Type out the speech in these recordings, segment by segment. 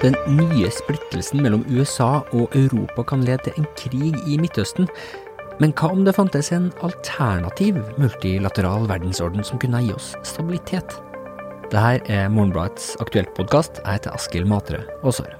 Den nye splittelsen mellom USA og Europa kan lede til en krig i Midtøsten. Men hva om det fantes en alternativ multilateral verdensorden som kunne gi oss stabilitet? Dette er Morgenbladets Aktuelt-podkast. Jeg heter Askild Matre Aasar.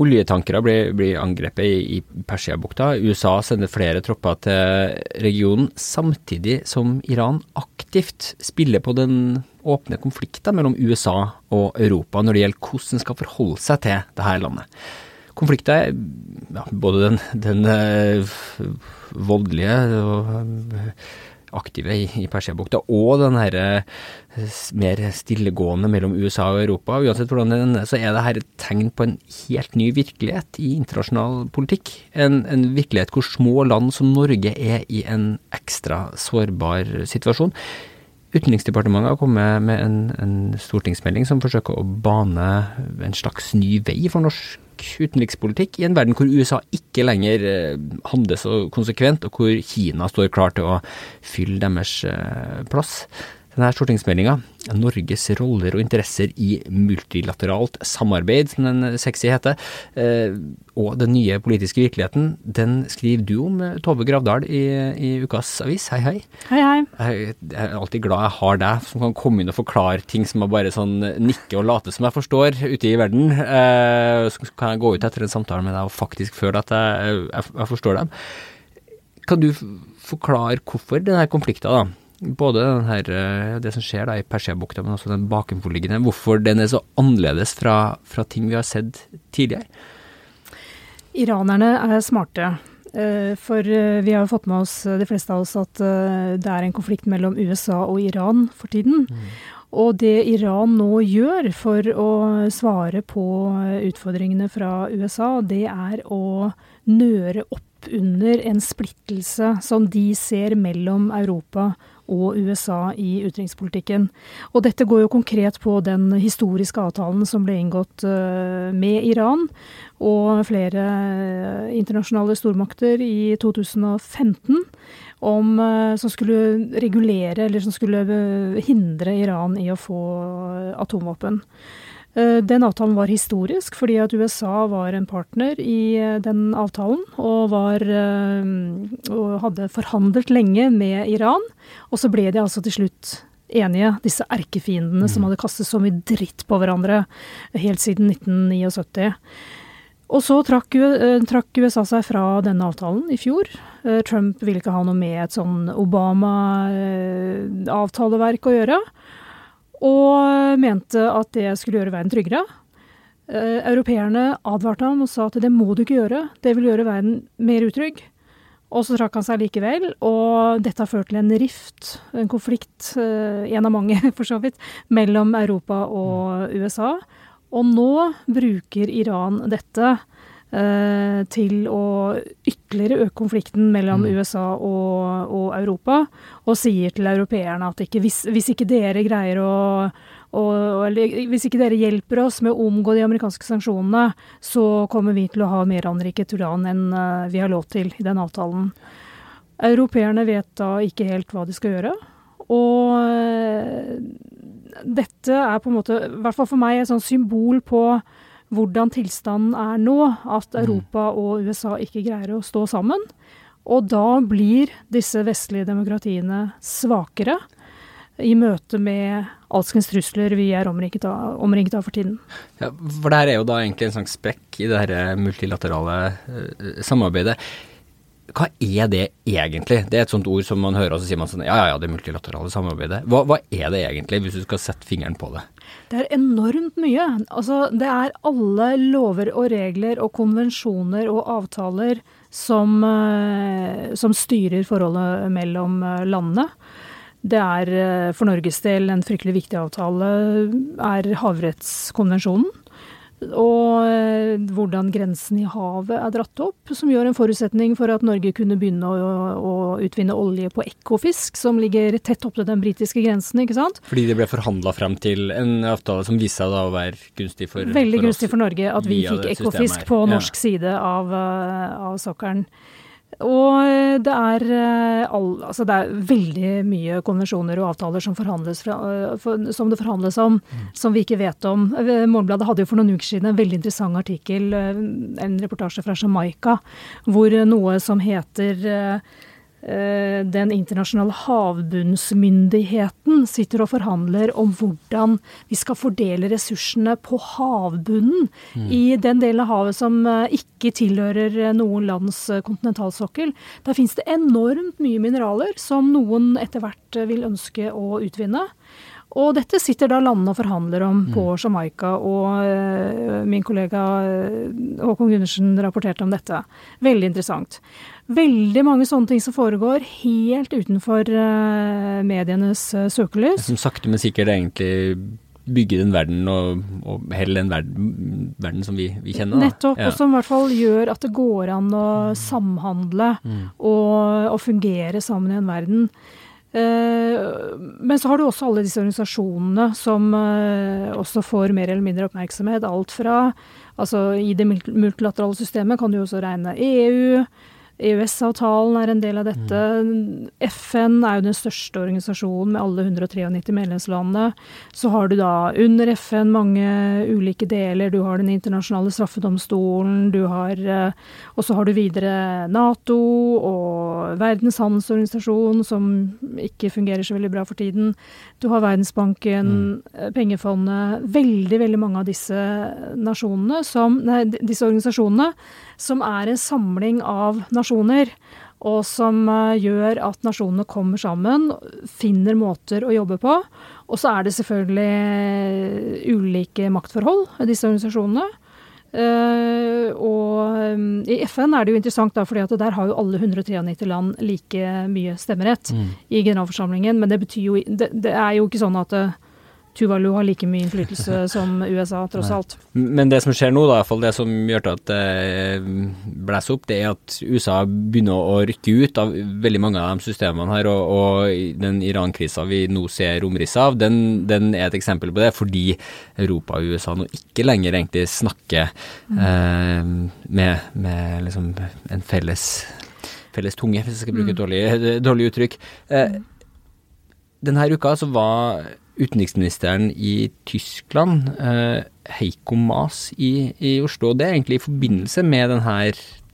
Oljetankere blir, blir angrepet i, i Persiabukta. USA sender flere tropper til regionen, samtidig som Iran aktivt spiller på den åpne konflikten mellom USA og Europa når det gjelder hvordan en skal forholde seg til dette landet. Konflikten er ja, både den, den uh, voldelige og uh, aktive i, i Persiabukta, og den her uh, mer stillegående mellom USA og Europa. Uansett hvordan det er, så er det her et tegn på en helt ny virkelighet i internasjonal politikk. En, en virkelighet hvor små land som Norge er i en ekstra sårbar situasjon. Utenriksdepartementet har kommet med en, en, stortingsmelding som forsøker å bane en slags ny vei for norsk utenrikspolitikk i en verden hvor USA ikke lenger handler så konsekvent, og hvor Kina står klar til å fylle deres plass. Denne stortingsmeldinga, Norges roller og interesser i multilateralt samarbeid, som den sexy heter, og den nye politiske virkeligheten, den skriver du om, Tove Gravdal, i, i ukas avis. Hei, hei. Hei, hei. Jeg, er alltid glad jeg har deg som kan komme inn og forklare ting som jeg bare sånn nikke og late som jeg forstår ute i verden. Så kan jeg gå ut etter en samtale med deg og faktisk føle at jeg, jeg, jeg forstår dem. Kan du forklare hvorfor denne konflikten, da? Både her, det som skjer da i Persiabukta, men også den bakenforliggende. Hvorfor den er så annerledes fra, fra, ting vi har sett tidligere? Iranerne er smarte. For vi har fått med oss, de fleste av oss, at det er en konflikt mellom USA og Iran for tiden. Mm. Og det Iran nå gjør for å svare på utfordringene fra USA, det er å nøre opp under en splittelse som de ser mellom Europa og USA i utenrikspolitikken. Og dette går jo konkret på den historiske avtalen som ble inngått med Iran og flere internasjonale stormakter i 2015. Om, som skulle regulere, eller som skulle hindre Iran i å få atomvåpen. Den avtalen var historisk fordi at USA var en partner i den avtalen, og, var, og hadde forhandlet lenge med Iran. Og så ble de altså til slutt enige, disse erkefiendene som hadde kastet så mye dritt på hverandre helt siden 1979. Og så trakk, trakk USA seg fra denne avtalen i fjor. Trump ville ikke ha noe med et sånn Obama-avtaleverk å gjøre og mente at det skulle gjøre verden tryggere. Uh, europeerne advarte ham og sa at det må du ikke gjøre, det vil gjøre verden mer utrygg. Og så trakk han seg likevel, og dette har ført til en rift, en konflikt, uh, en av mange for så vidt, mellom Europa og USA. Og nå bruker Iran dette til å ytterligere øke konflikten mellom mm. USA og, og, Europa, og sier til europeerne at ikke, hvis, hvis, ikke dere greier å og, eller, hvis ikke dere hjelper oss med å omgå de amerikanske sanksjonene, så kommer vi til å ha mer anriket uran enn uh, vi har lov til i den avtalen. Europeerne vet da ikke helt hva de skal gjøre. Og uh, dette er på en måte, i hvert fall for meg, et sånt symbol på hvordan tilstanden er nå. At Europa og USA ikke greier å stå sammen. Og da blir disse vestlige demokratiene svakere i møte med alskens trusler vi er omringet av, omringet av for tiden. Ja, for det her er jo da egentlig en slags sprekk i det her multilaterale uh, samarbeidet. Hva er det egentlig? Det er et sånt ord som man hører, og så sier man sånn ja, ja, ja, det multilaterale samarbeidet. Hva, hva, er det egentlig, hvis du skal sette fingeren på det? Det er enormt mye. Altså, det er alle lover og regler og konvensjoner og avtaler som, uh, som styrer forholdet mellom landene. Det er for Norges del en fryktelig viktig avtale, er havrettskonvensjonen. Og hvordan grensen i havet er dratt opp, som gjør en forutsetning for at Norge kunne begynne å, å utvinne olje på Ekofisk, som ligger tett opp til den britiske grensen, ikke sant. Fordi det ble forhandla frem til en avtale som viste seg å være gunstig for Veldig for gunstig for Norge at vi fikk Ekofisk på norsk ja. side av, av sokkelen. Og eh, det er, all, altså det er veldig mye konvensjoner og avtaler som, fra, som det forhandles om, mm. som vi ikke vet om. Morgenbladet hadde jo for noen uker siden en veldig interessant artikkel, en reportasje fra Jamaica, hvor noe som heter Eh, den internasjonale havbunnsmyndigheten sitter og forhandler om hvordan vi skal fordele ressursene på havbunnen mm. i den delen av havet som eh, ikke tilhører eh, noen lands kontinentalsokkel. Der finnes det enormt mye mineraler som noen etter hvert vil ønske å utvinne. Og dette sitter da landene og forhandler om på mm. Jamaica, og min kollega Håkon Gundersen rapporterte om dette. Veldig interessant veldig mange sånne ting som foregår helt utenfor uh, medienes uh, søkelys. Som sakte, men sikkert egentlig bygge den verden, og, og heller den verden, verden som vi, vi kjenner. Da. Nettopp, ja. og som i hvert fall gjør at det går an å samhandle mm. og, og, fungere sammen i en verden. Uh, men så har du også alle disse organisasjonene som også får mer eller mindre oppmerksomhet. Alt fra altså I det multilaterale systemet kan du også regne EU, EØS-avtalen er en del av dette. Mm. FN er jo den største organisasjonen med alle 193 medlemslandene. Så har du da under FN mange ulike deler. Du har Den internasjonale straffedomstolen, du har eh, Og så har du videre Nato og Verdens handelsorganisasjon, som ikke fungerer så veldig bra for tiden. Du har Verdensbanken, mm. Eh, pengefondet Veldig, veldig mange av disse nasjonene som Nei, disse organisasjonene som er en samling av nasjoner. Og som eh, gjør at nasjonene kommer sammen, finner måter å jobbe på. Og så er det selvfølgelig eh, ulike maktforhold i disse organisasjonene. Uh, og um, i FN er det jo interessant, da, fordi at der har jo alle 193 land like mye stemmerett mm. i generalforsamlingen. Men det betyr jo det, det, er jo ikke sånn at uh, Tuvalu har like mye innflytelse som USA, tross alt. Men det som skjer nå, da, iallfall det som gjør at det eh, blåser opp, det er at USA begynner å rykke ut av veldig mange av de systemene her. Og, og den Iran-krisa vi nå ser omrisset av, den, den, er et eksempel på det, fordi Europa og USA nå ikke lenger egentlig snakker mm. eh, med, med liksom en felles, felles tunge, hvis jeg skal bruke et mm. dårlig, dårlig uttrykk. Eh, denne uka så var utenriksministeren i Tyskland, eh, Heiko Maas i, i, Oslo. Det er egentlig i forbindelse med denne,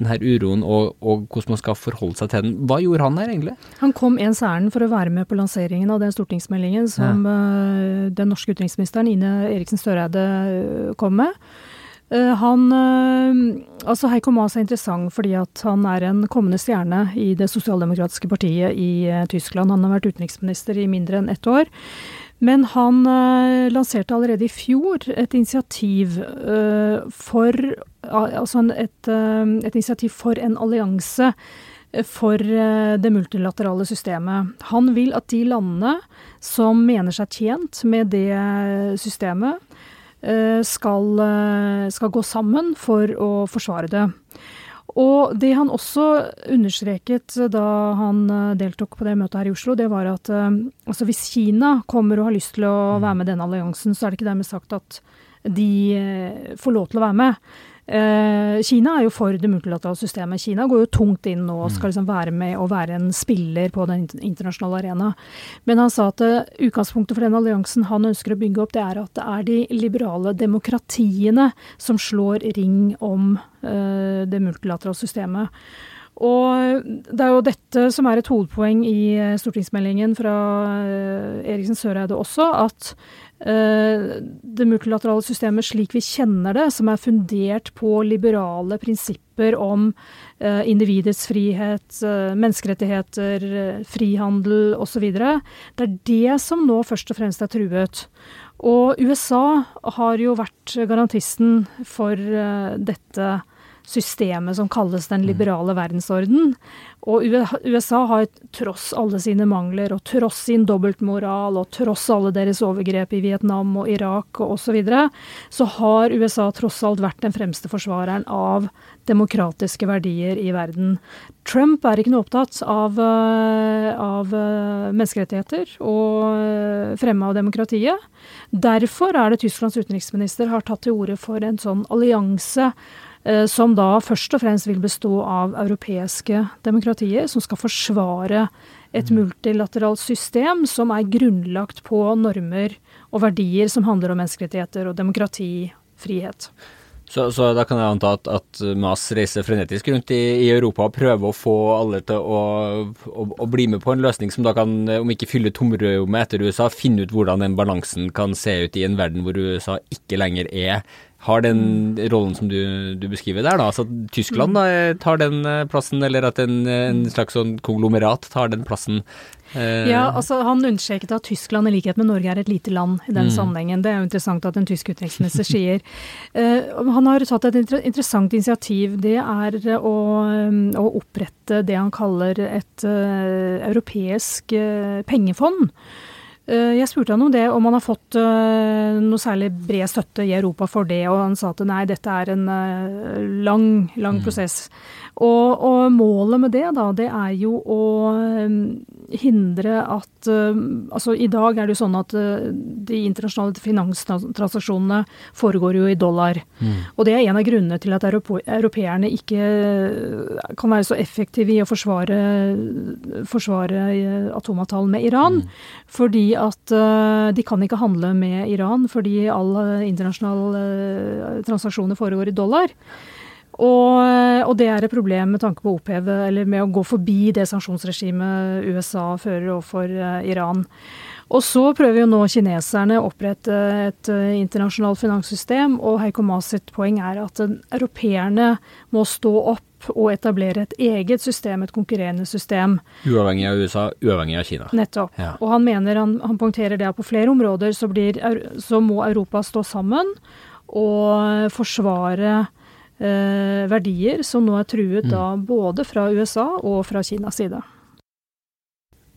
denne uroen og, og, hvordan man skal forholde seg til den. Hva gjorde han her egentlig? Han kom ens ærend for å være med på lanseringen av den stortingsmeldingen som ja. uh, den norske utenriksministeren Ine Eriksen Støreide uh, kom med. Han, altså Heiko Maas er interessant fordi at han er en kommende stjerne i det sosialdemokratiske partiet i Tyskland. Han har vært utenriksminister i mindre enn ett år. Men han uh, lanserte allerede i fjor et initiativ uh, for Altså et, uh, et, initiativ for en allianse for det multilaterale systemet. Han vil at de landene som mener seg tjent med det systemet, skal, skal gå sammen for å forsvare det. Og det han også understreket da han eh, deltok på det møtet her i Oslo, det var at eh, altså hvis Kina kommer og har lyst til å mm. være med i denne alliansen, så er det ikke dermed sagt at de eh, får lov til å være med. Eh, Kina er jo for det multilaterale systemet. Kina går jo tungt inn nå og skal mm. liksom være med og være en spiller på den internasjonale arena. Men han sa at uh, utgangspunktet for den alliansen han ønsker å bygge opp, det er at det er de liberale demokratiene som slår ring om uh, det multilaterale systemet. Og det er jo dette som er et hovedpoeng i stortingsmeldingen fra Eriksen Søreide også, at Eh, det multilaterale systemet slik vi kjenner det, som er fundert på liberale prinsipper om eh, individets frihet, eh, menneskerettigheter, frihandel osv. Det er det som nå først og fremst er truet. Og USA har jo vært garantisten for dette systemet som kalles den mm. liberale verdensorden. Og USA har tross alle sine mangler, og tross sin dobbeltmoral, og tross alle deres overgrep i Vietnam og Irak og osv., så, videre, så har USA tross alt vært den fremste forsvareren av demokratiske verdier i verden. Trump er ikke noe opptatt av, eh, av eh, menneskerettigheter og fremme av demokratiet. Derfor er det Tysklands utenriksminister har tatt til orde for en sånn allianse eh, som da først og fremst vil bestå av europeiske demokratier, som skal forsvare et mm. multilateralt system som er grunnlagt på normer og verdier som handler om menneskerettigheter og demokrati, frihet. Så, så, da kan jeg anta at, at Mas reiser frenetisk rundt i, i, Europa og prøver å få alle til å, å, å, bli med på en løsning som da kan, om ikke fylle tomrommet etter USA, finne ut hvordan den balansen kan se ut i en verden hvor USA ikke lenger er har den rollen som du, du, beskriver der, da. Altså at Tyskland da, tar den eh, plassen, eller at en, en slags sånn konglomerat tar den plassen. Eh. Ja, altså Han understreket at Tyskland i likhet med Norge er et lite land i den mm. sammenhengen. Det er jo interessant at en tysk utenriksminister sier. Eh, han har tatt et interessant initiativ. Det er å, å opprette det han kaller et uh, europeisk uh, pengefond. Eh, jeg spurte han om det, om han har fått eh, noe særlig bred støtte i Europa for det, og han sa at nei, dette er en eh, lang, lang mm. prosess. Og, og, målet med det, da, det er jo å hindre at Altså i dag er det jo sånn at de internasjonale finanstransaksjonene foregår jo i dollar. Mm. Og det er en av grunnene til at europeerne ikke kan være så effektive i å forsvare, forsvare atomavtalen med Iran. Mm. Fordi at de kan ikke handle med Iran fordi alle internasjonale transaksjoner foregår i dollar. Og, og, det er et problem med tanke på å oppheve, eller med å gå forbi det sanksjonsregimet USA fører overfor uh, Iran. Og så prøver jo nå kineserne å opprette et internasjonalt finanssystem, og Heiko Maas sitt poeng er at europeerne må stå opp og etablere et eget system, et konkurrerende system. Uavhengig av USA, uavhengig av Kina. Nettopp. Ja. Og han mener, han, han poengterer det at på flere områder så, blir, så må Europa stå sammen og forsvare eh, verdier som nå er truet mm. da både fra USA og fra Kinas side.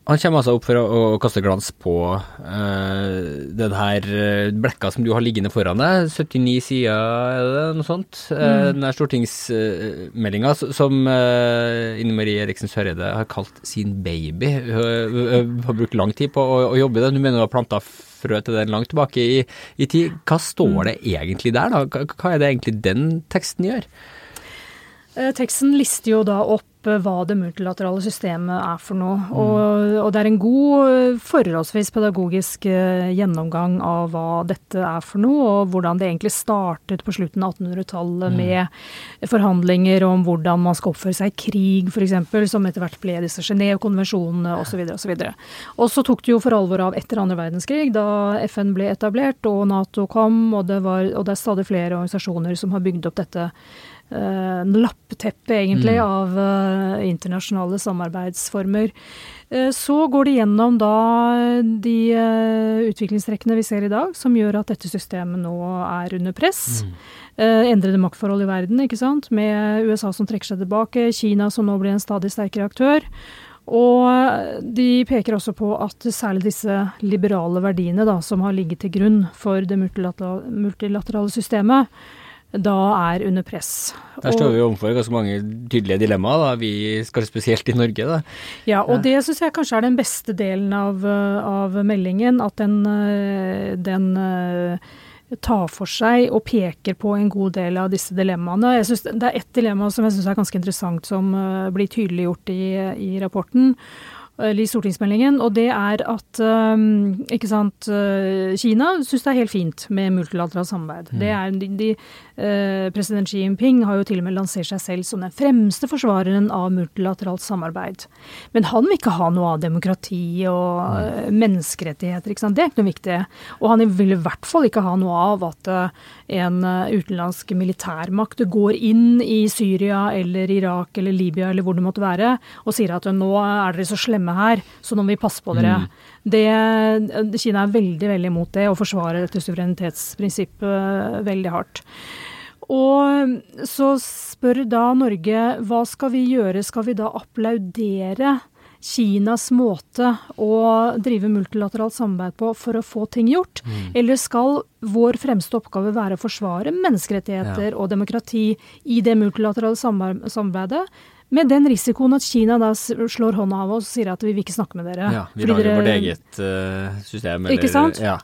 Han kommer altså opp for å, å kaste glans på uh, den her eh, blekka som du har liggende foran deg. 79 sider, er det noe sånt? Uh, den Den stortingsmeldinga som uh, Ine Marie Eriksen Søreide har kalt sin baby. Hun har brukt lang tid på å, å jobbe i den. Hun mener hun har planta frø til den langt tilbake i, i tid. Hva står mm. det egentlig der, da? Hva, hva er det egentlig den teksten gjør? Teksten lister jo da opp hva det multilaterale systemet er for noe. Mm. Og, og, det er en god, forholdsvis pedagogisk eh, gjennomgang av hva dette er for noe, og hvordan det egentlig startet på slutten av 1800-tallet mm. med forhandlinger om hvordan man skal oppføre seg i krig, f.eks., som etter hvert ble disse Genéve-konvensjonene osv. osv. Og så tok det jo for alvor av etter andre verdenskrig, da FN ble etablert og Nato kom, og det, var, og det er stadig flere organisasjoner som har bygd opp dette uh, lappeteppe, egentlig, mm. av uh, internasjonale samarbeidsformer. Uh, så går det gjennom da de utviklingstrekkene vi ser i dag, som gjør at dette systemet nå er under press. Mm. endrede maktforhold i verden, ikke sant. Med USA som trekker seg tilbake, Kina som nå blir en stadig sterkere aktør. Og de peker også på at særlig disse liberale verdiene da, som har ligget til grunn for det multilaterale systemet, da er under press. Der står vi overfor ganske mange tydelige dilemmaer, da. vi skal spesielt i Norge. Da. Ja, og det syns jeg kanskje er den beste delen av, av meldingen. At den, den, tar for seg og peker på en god del av disse dilemmaene. Jeg synes Det er ett dilemma som jeg syns er ganske interessant, som blir tydeliggjort i, i rapporten eller i stortingsmeldingen, og det er at um, ikke sant, uh, Kina syns det er helt fint med multilateralt samarbeid. Mm. Det er de, de, President Xi Jinping har jo til og med lansert seg selv som den fremste forsvareren av multilateralt samarbeid. Men han vil ikke ha noe av demokrati og Nei. menneskerettigheter, ikke sant. Det er ikke noe viktig. Og han vil i hvert fall ikke ha noe av at en utenlandsk militærmakt går inn i Syria eller Irak eller Libya eller hvor det måtte være, og sier at nå er dere så slemme hjemme her, så nå må vi passe på dere. Mm. Det, Kina er veldig veldig imot det, og forsvarer dette suverenitetsprinsippet eh, veldig hardt. Og så spør da Norge hva skal vi gjøre, skal vi da applaudere Kinas måte å drive multilateralt samarbeid på for å få ting gjort? Mm. Eller skal vår fremste oppgave være å forsvare menneskerettigheter ja. og demokrati i det multilaterale samarbeidet? Med den risikoen at Kina da slår hånda av oss og sier at vi vil ikke snakke med dere. Ja, vi lager vårt eget uh, system. Eller, ikke sant? Ja.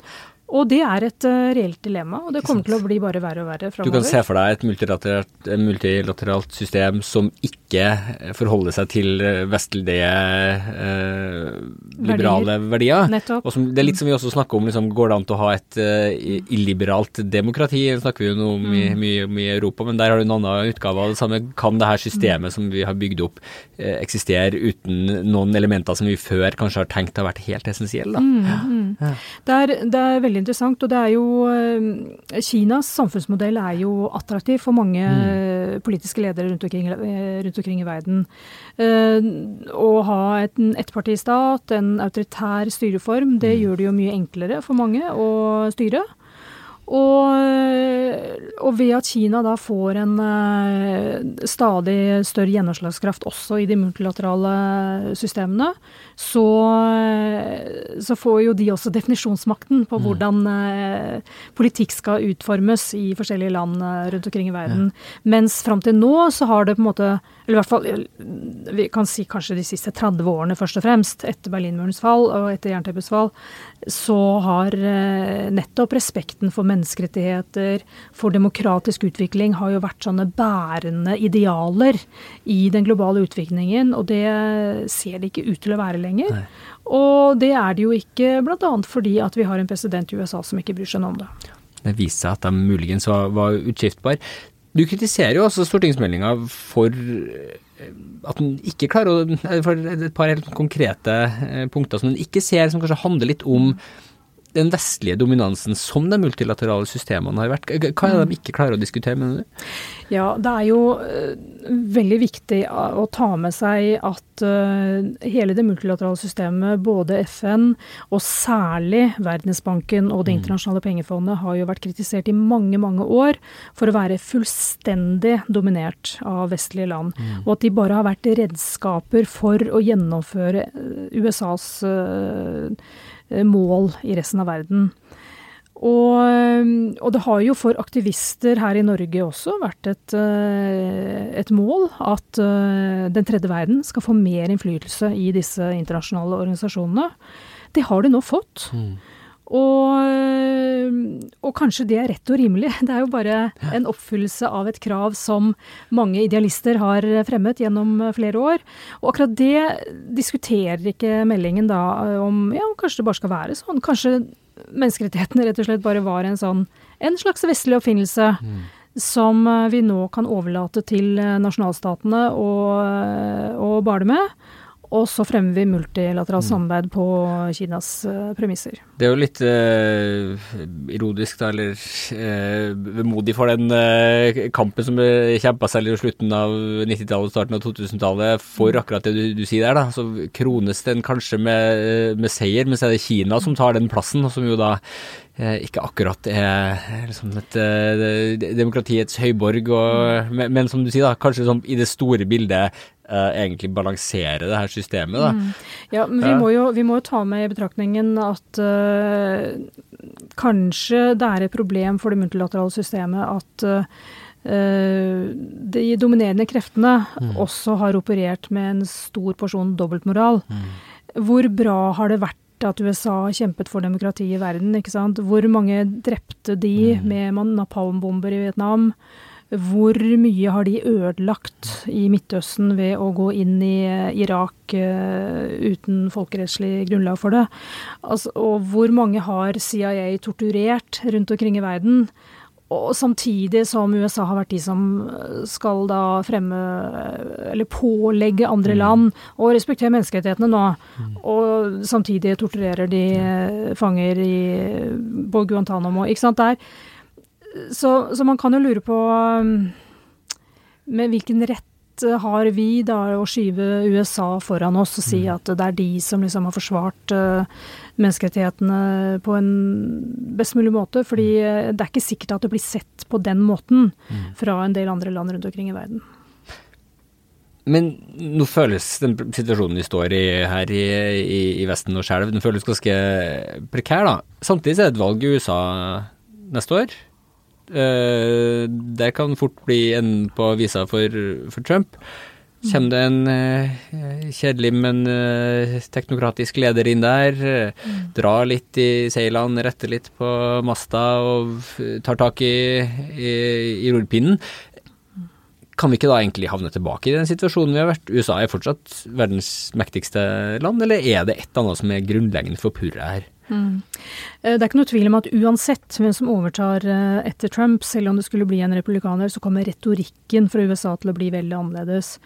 Og det er et uh, reelt dilemma, og det kommer til å bli bare verre og verre framover. Du kan se for deg et multilateralt, multilateralt system som ikke forholder seg til vestlige uh, liberale verdier. Og som, det er litt som vi også snakker om, liksom, går det an til å ha et uh, illiberalt demokrati? Det snakker vi jo om i, Mm. mye om i Europa, men der har du en annen utgave av det samme. Kan det her systemet som vi har bygd opp, eksistere uten noen elementer som vi før kanskje har tenkt har vært helt essensielle? Mm, mm. Ja. Det, det er veldig interessant. Og det er jo eh, Kinas samfunnsmodell er jo attraktiv for mange mm. politiske ledere rundt omkring, rundt omkring, i verden. Å ha et, en ettpartistat, en autoritær styreform, det mm. gjør det jo mye enklere for mange å styre. Og, og, ved at Kina da får en uh, stadig større gjennomslagskraft også i de multilaterale systemene, så, så, får jo de også definisjonsmakten på hvordan uh, politikk skal utformes i forskjellige land rundt omkring i verden. Ja. Mens fram til nå så har det på en måte eller i hvert fall, vi kan si kanskje de siste 30 årene først og fremst, etter Berlinmurens fall og etter jernteppets fall, så har nettopp respekten for menneskerettigheter, for demokratisk utvikling, har jo vært sånne bærende idealer i den globale utviklingen. Og det ser det ikke ut til å være lenger. Nei. Og det er det jo ikke bl.a. fordi at vi har en president i USA som ikke bryr seg noe om det. Det viste seg at de muligens var, var utskiftbar. Du kritiserer jo også stortingsmeldinga for at den ikke klarer å For et par helt konkrete punkter som den ikke ser, som kanskje handler litt om den vestlige dominansen som de multilaterale systemene har vært. Hva er det de ikke klarer å diskutere, mener du? Ja, det er jo uh, veldig viktig å ta med seg at uh, hele det multilaterale systemet, både FN og særlig Verdensbanken og Det internasjonale pengefondet, har jo vært kritisert i mange, mange år for å være fullstendig dominert av vestlige land. Mm. Og at de bare har vært redskaper for å gjennomføre USAs uh, mål i resten av verden. Og, og, det har jo for aktivister her i Norge også vært et, et mål at den tredje verden skal få mer innflytelse i disse internasjonale organisasjonene. Det har de nå fått. Mm. Og, og, kanskje det er rett og rimelig. Det er jo bare en oppfyllelse av et krav som mange idealister har fremmet gjennom flere år. Og akkurat det diskuterer ikke meldingen da om ja, kanskje det bare skal være sånn. Kanskje menneskerettighetene rett og slett bare var en sånn en slags vestlig oppfinnelse. Mm. Som vi nå kan overlate til nasjonalstatene og, og bale med. Og så fremmer vi multilateralt samarbeid på Kinas uh, premisser. Det er jo litt uh, ironisk, da, eller uh, vemodig for den kampen som kjempa særlig i slutten av 90-tallet og starten av 2000-tallet for akkurat det du, du, sier der. da, Så krones den kanskje med, med seier, men så er det Kina som tar den plassen, og som jo da ikke akkurat er liksom et demokratiets høyborg, og, men, men, som du sier, da, kanskje i det store bildet uh, egentlig balansere det her systemet. Da. Mm. Ja, men vi må, jo, vi må, jo, ta med i betraktningen at uh, kanskje det er et problem for det multilaterale systemet at uh, de dominerende kreftene mm. også har operert med en stor porsjon dobbeltmoral. Mm. Hvor bra har det vært at USA kjempet for demokrati i verden. ikke sant? Hvor mange drepte de mm. med napalmbomber i Vietnam? Hvor mye har de ødelagt i Midtøsten ved å gå inn i Irak uh, uten folkerettslig grunnlag for det? Altså, og hvor mange har CIA torturert rundt omkring i verden? Og samtidig som USA har vært de som skal da fremme Eller pålegge andre mm. land å respektere menneskerettighetene nå. Mm. Og samtidig torturerer de fanger i, på Guantánamo. Ikke sant? Der så, så, man kan jo lure på med hvilken rett har vi da å skyve USA foran oss og si at det er de som liksom har forsvart menneskerettighetene på en best mulig måte. Fordi det er ikke sikkert at det blir sett på den måten fra en del andre land rundt omkring i verden. Men nå føles den situasjonen vi står i her i, i, i Vesten og skjelv, den føles ganske prekær, da. Samtidig er det et valg i USA neste år. Uh, det kan fort bli enden på visa for, for, Trump. Kommer det en eh, kjedelig, men eh, teknokratisk leder inn der, eh, drar litt i seilene, retter litt på masta og tar tak i, i, i rullepinnen, kan vi ikke da egentlig havne tilbake i den situasjonen vi har vært? USA er fortsatt verdens mektigste land, eller er det et eller annet som er grunnleggende forpurra her? Mm. Eh, Det er ikke noe tvil om at uansett hvem som overtar eh, etter Trump, selv om det skulle bli en republikaner, så kommer retorikken fra USA til å bli veldig annerledes.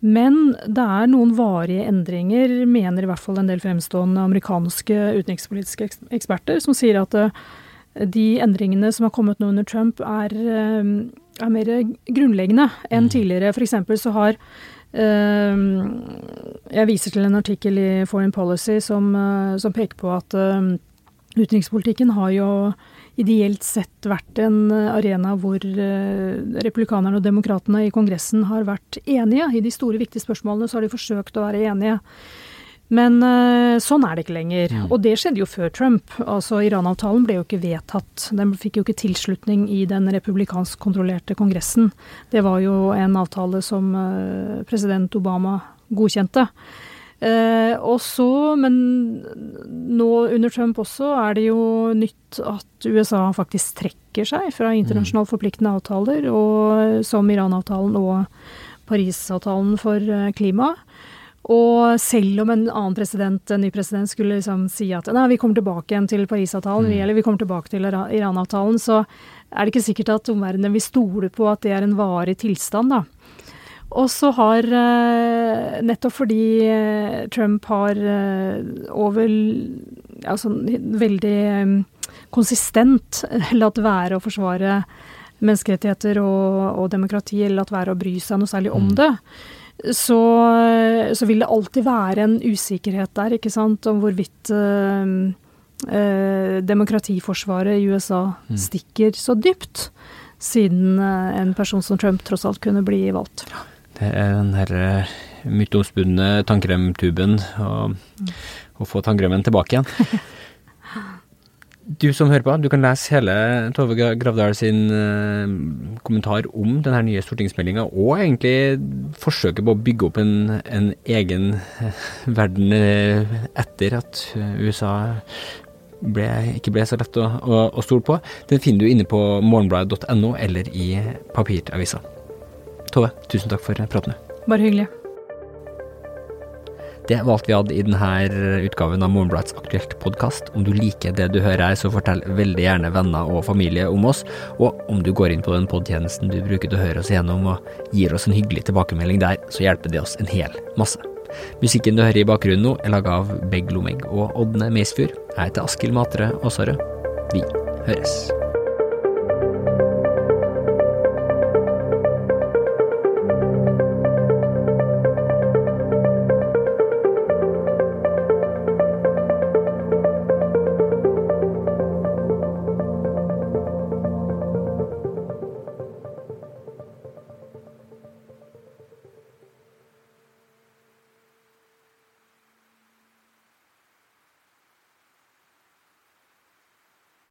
Men det er noen varige endringer, mener i hvert fall en del fremstående amerikanske utenrikspolitiske eksperter, som sier at eh, de endringene som har kommet nå under Trump, er, er mer grunnleggende enn tidligere. For eksempel så har eh, Jeg viser til en artikkel i Foreign Policy som, eh, som peker på at eh, utenrikspolitikken har jo ideelt sett vært en arena hvor eh, republikanerne og demokratene i Kongressen har vært enige. I de store, viktige spørsmålene så har de forsøkt å være enige. Men eh, sånn er det ikke lenger. Og det skjedde jo før Trump. Altså Iran-avtalen ble jo ikke vedtatt. Den fikk jo ikke tilslutning i den republikansk kontrollerte kongressen. Det var jo en avtale som eh, president Obama godkjente. Eh, og så, men nå under Trump også, er det jo nytt at USA faktisk trekker seg fra internasjonalt forpliktende avtaler, og som Iran-avtalen og Paris-avtalen for eh, klima. Og selv om en annen president, en ny president skulle liksom si at nei, vi kommer tilbake igjen til Parisavtalen, mm. eller vi kommer tilbake til Ira- Iran-avtalen, så er det ikke sikkert at omverdenen vil stole på at det er en varig tilstand, da. Og så har, eh, nettopp fordi eh, Trump har eh, over altså, veldig konsistent latt være å forsvare menneskerettigheter og, og demokrati, eller latt være å bry seg noe særlig om det, så, så vil det alltid være en usikkerhet der, ikke sant, om hvorvidt eh, eh, demokratiforsvaret i USA stikker så dypt, siden eh, en person som Trump tross alt kunne bli valgt. Det er den her eh, myteomspunne tannkremtuben, og, og få tannkremen tilbake igjen. Du som hører på, du kan lese hele Tove Gravdal sin eh, kommentar om denne nye stortingsmeldinga, og egentlig forsøket på å bygge opp en, en egen eh, verden eh, etter at USA ble, ikke ble så lett å, å, å stole på. Den finner du inne på morgenbladet.no eller i papiravisa. Tove, tusen takk for praten. Bare hyggelig. Det var alt vi hadde i denne utgaven av Morgenbladets Aktuelt podkast. Om du liker det du hører her, så fortell veldig gjerne venner og familie om oss. Og om du går inn på den podtjenesten du bruker til å høre oss gjennom og gir oss en hyggelig tilbakemelding der, så hjelper det oss en hel masse. Musikken du hører i bakgrunnen nå, er laga av Begg Lomegg og Ådne Meisfjord. Jeg heter Askild Matre Aasarød. Vi høres.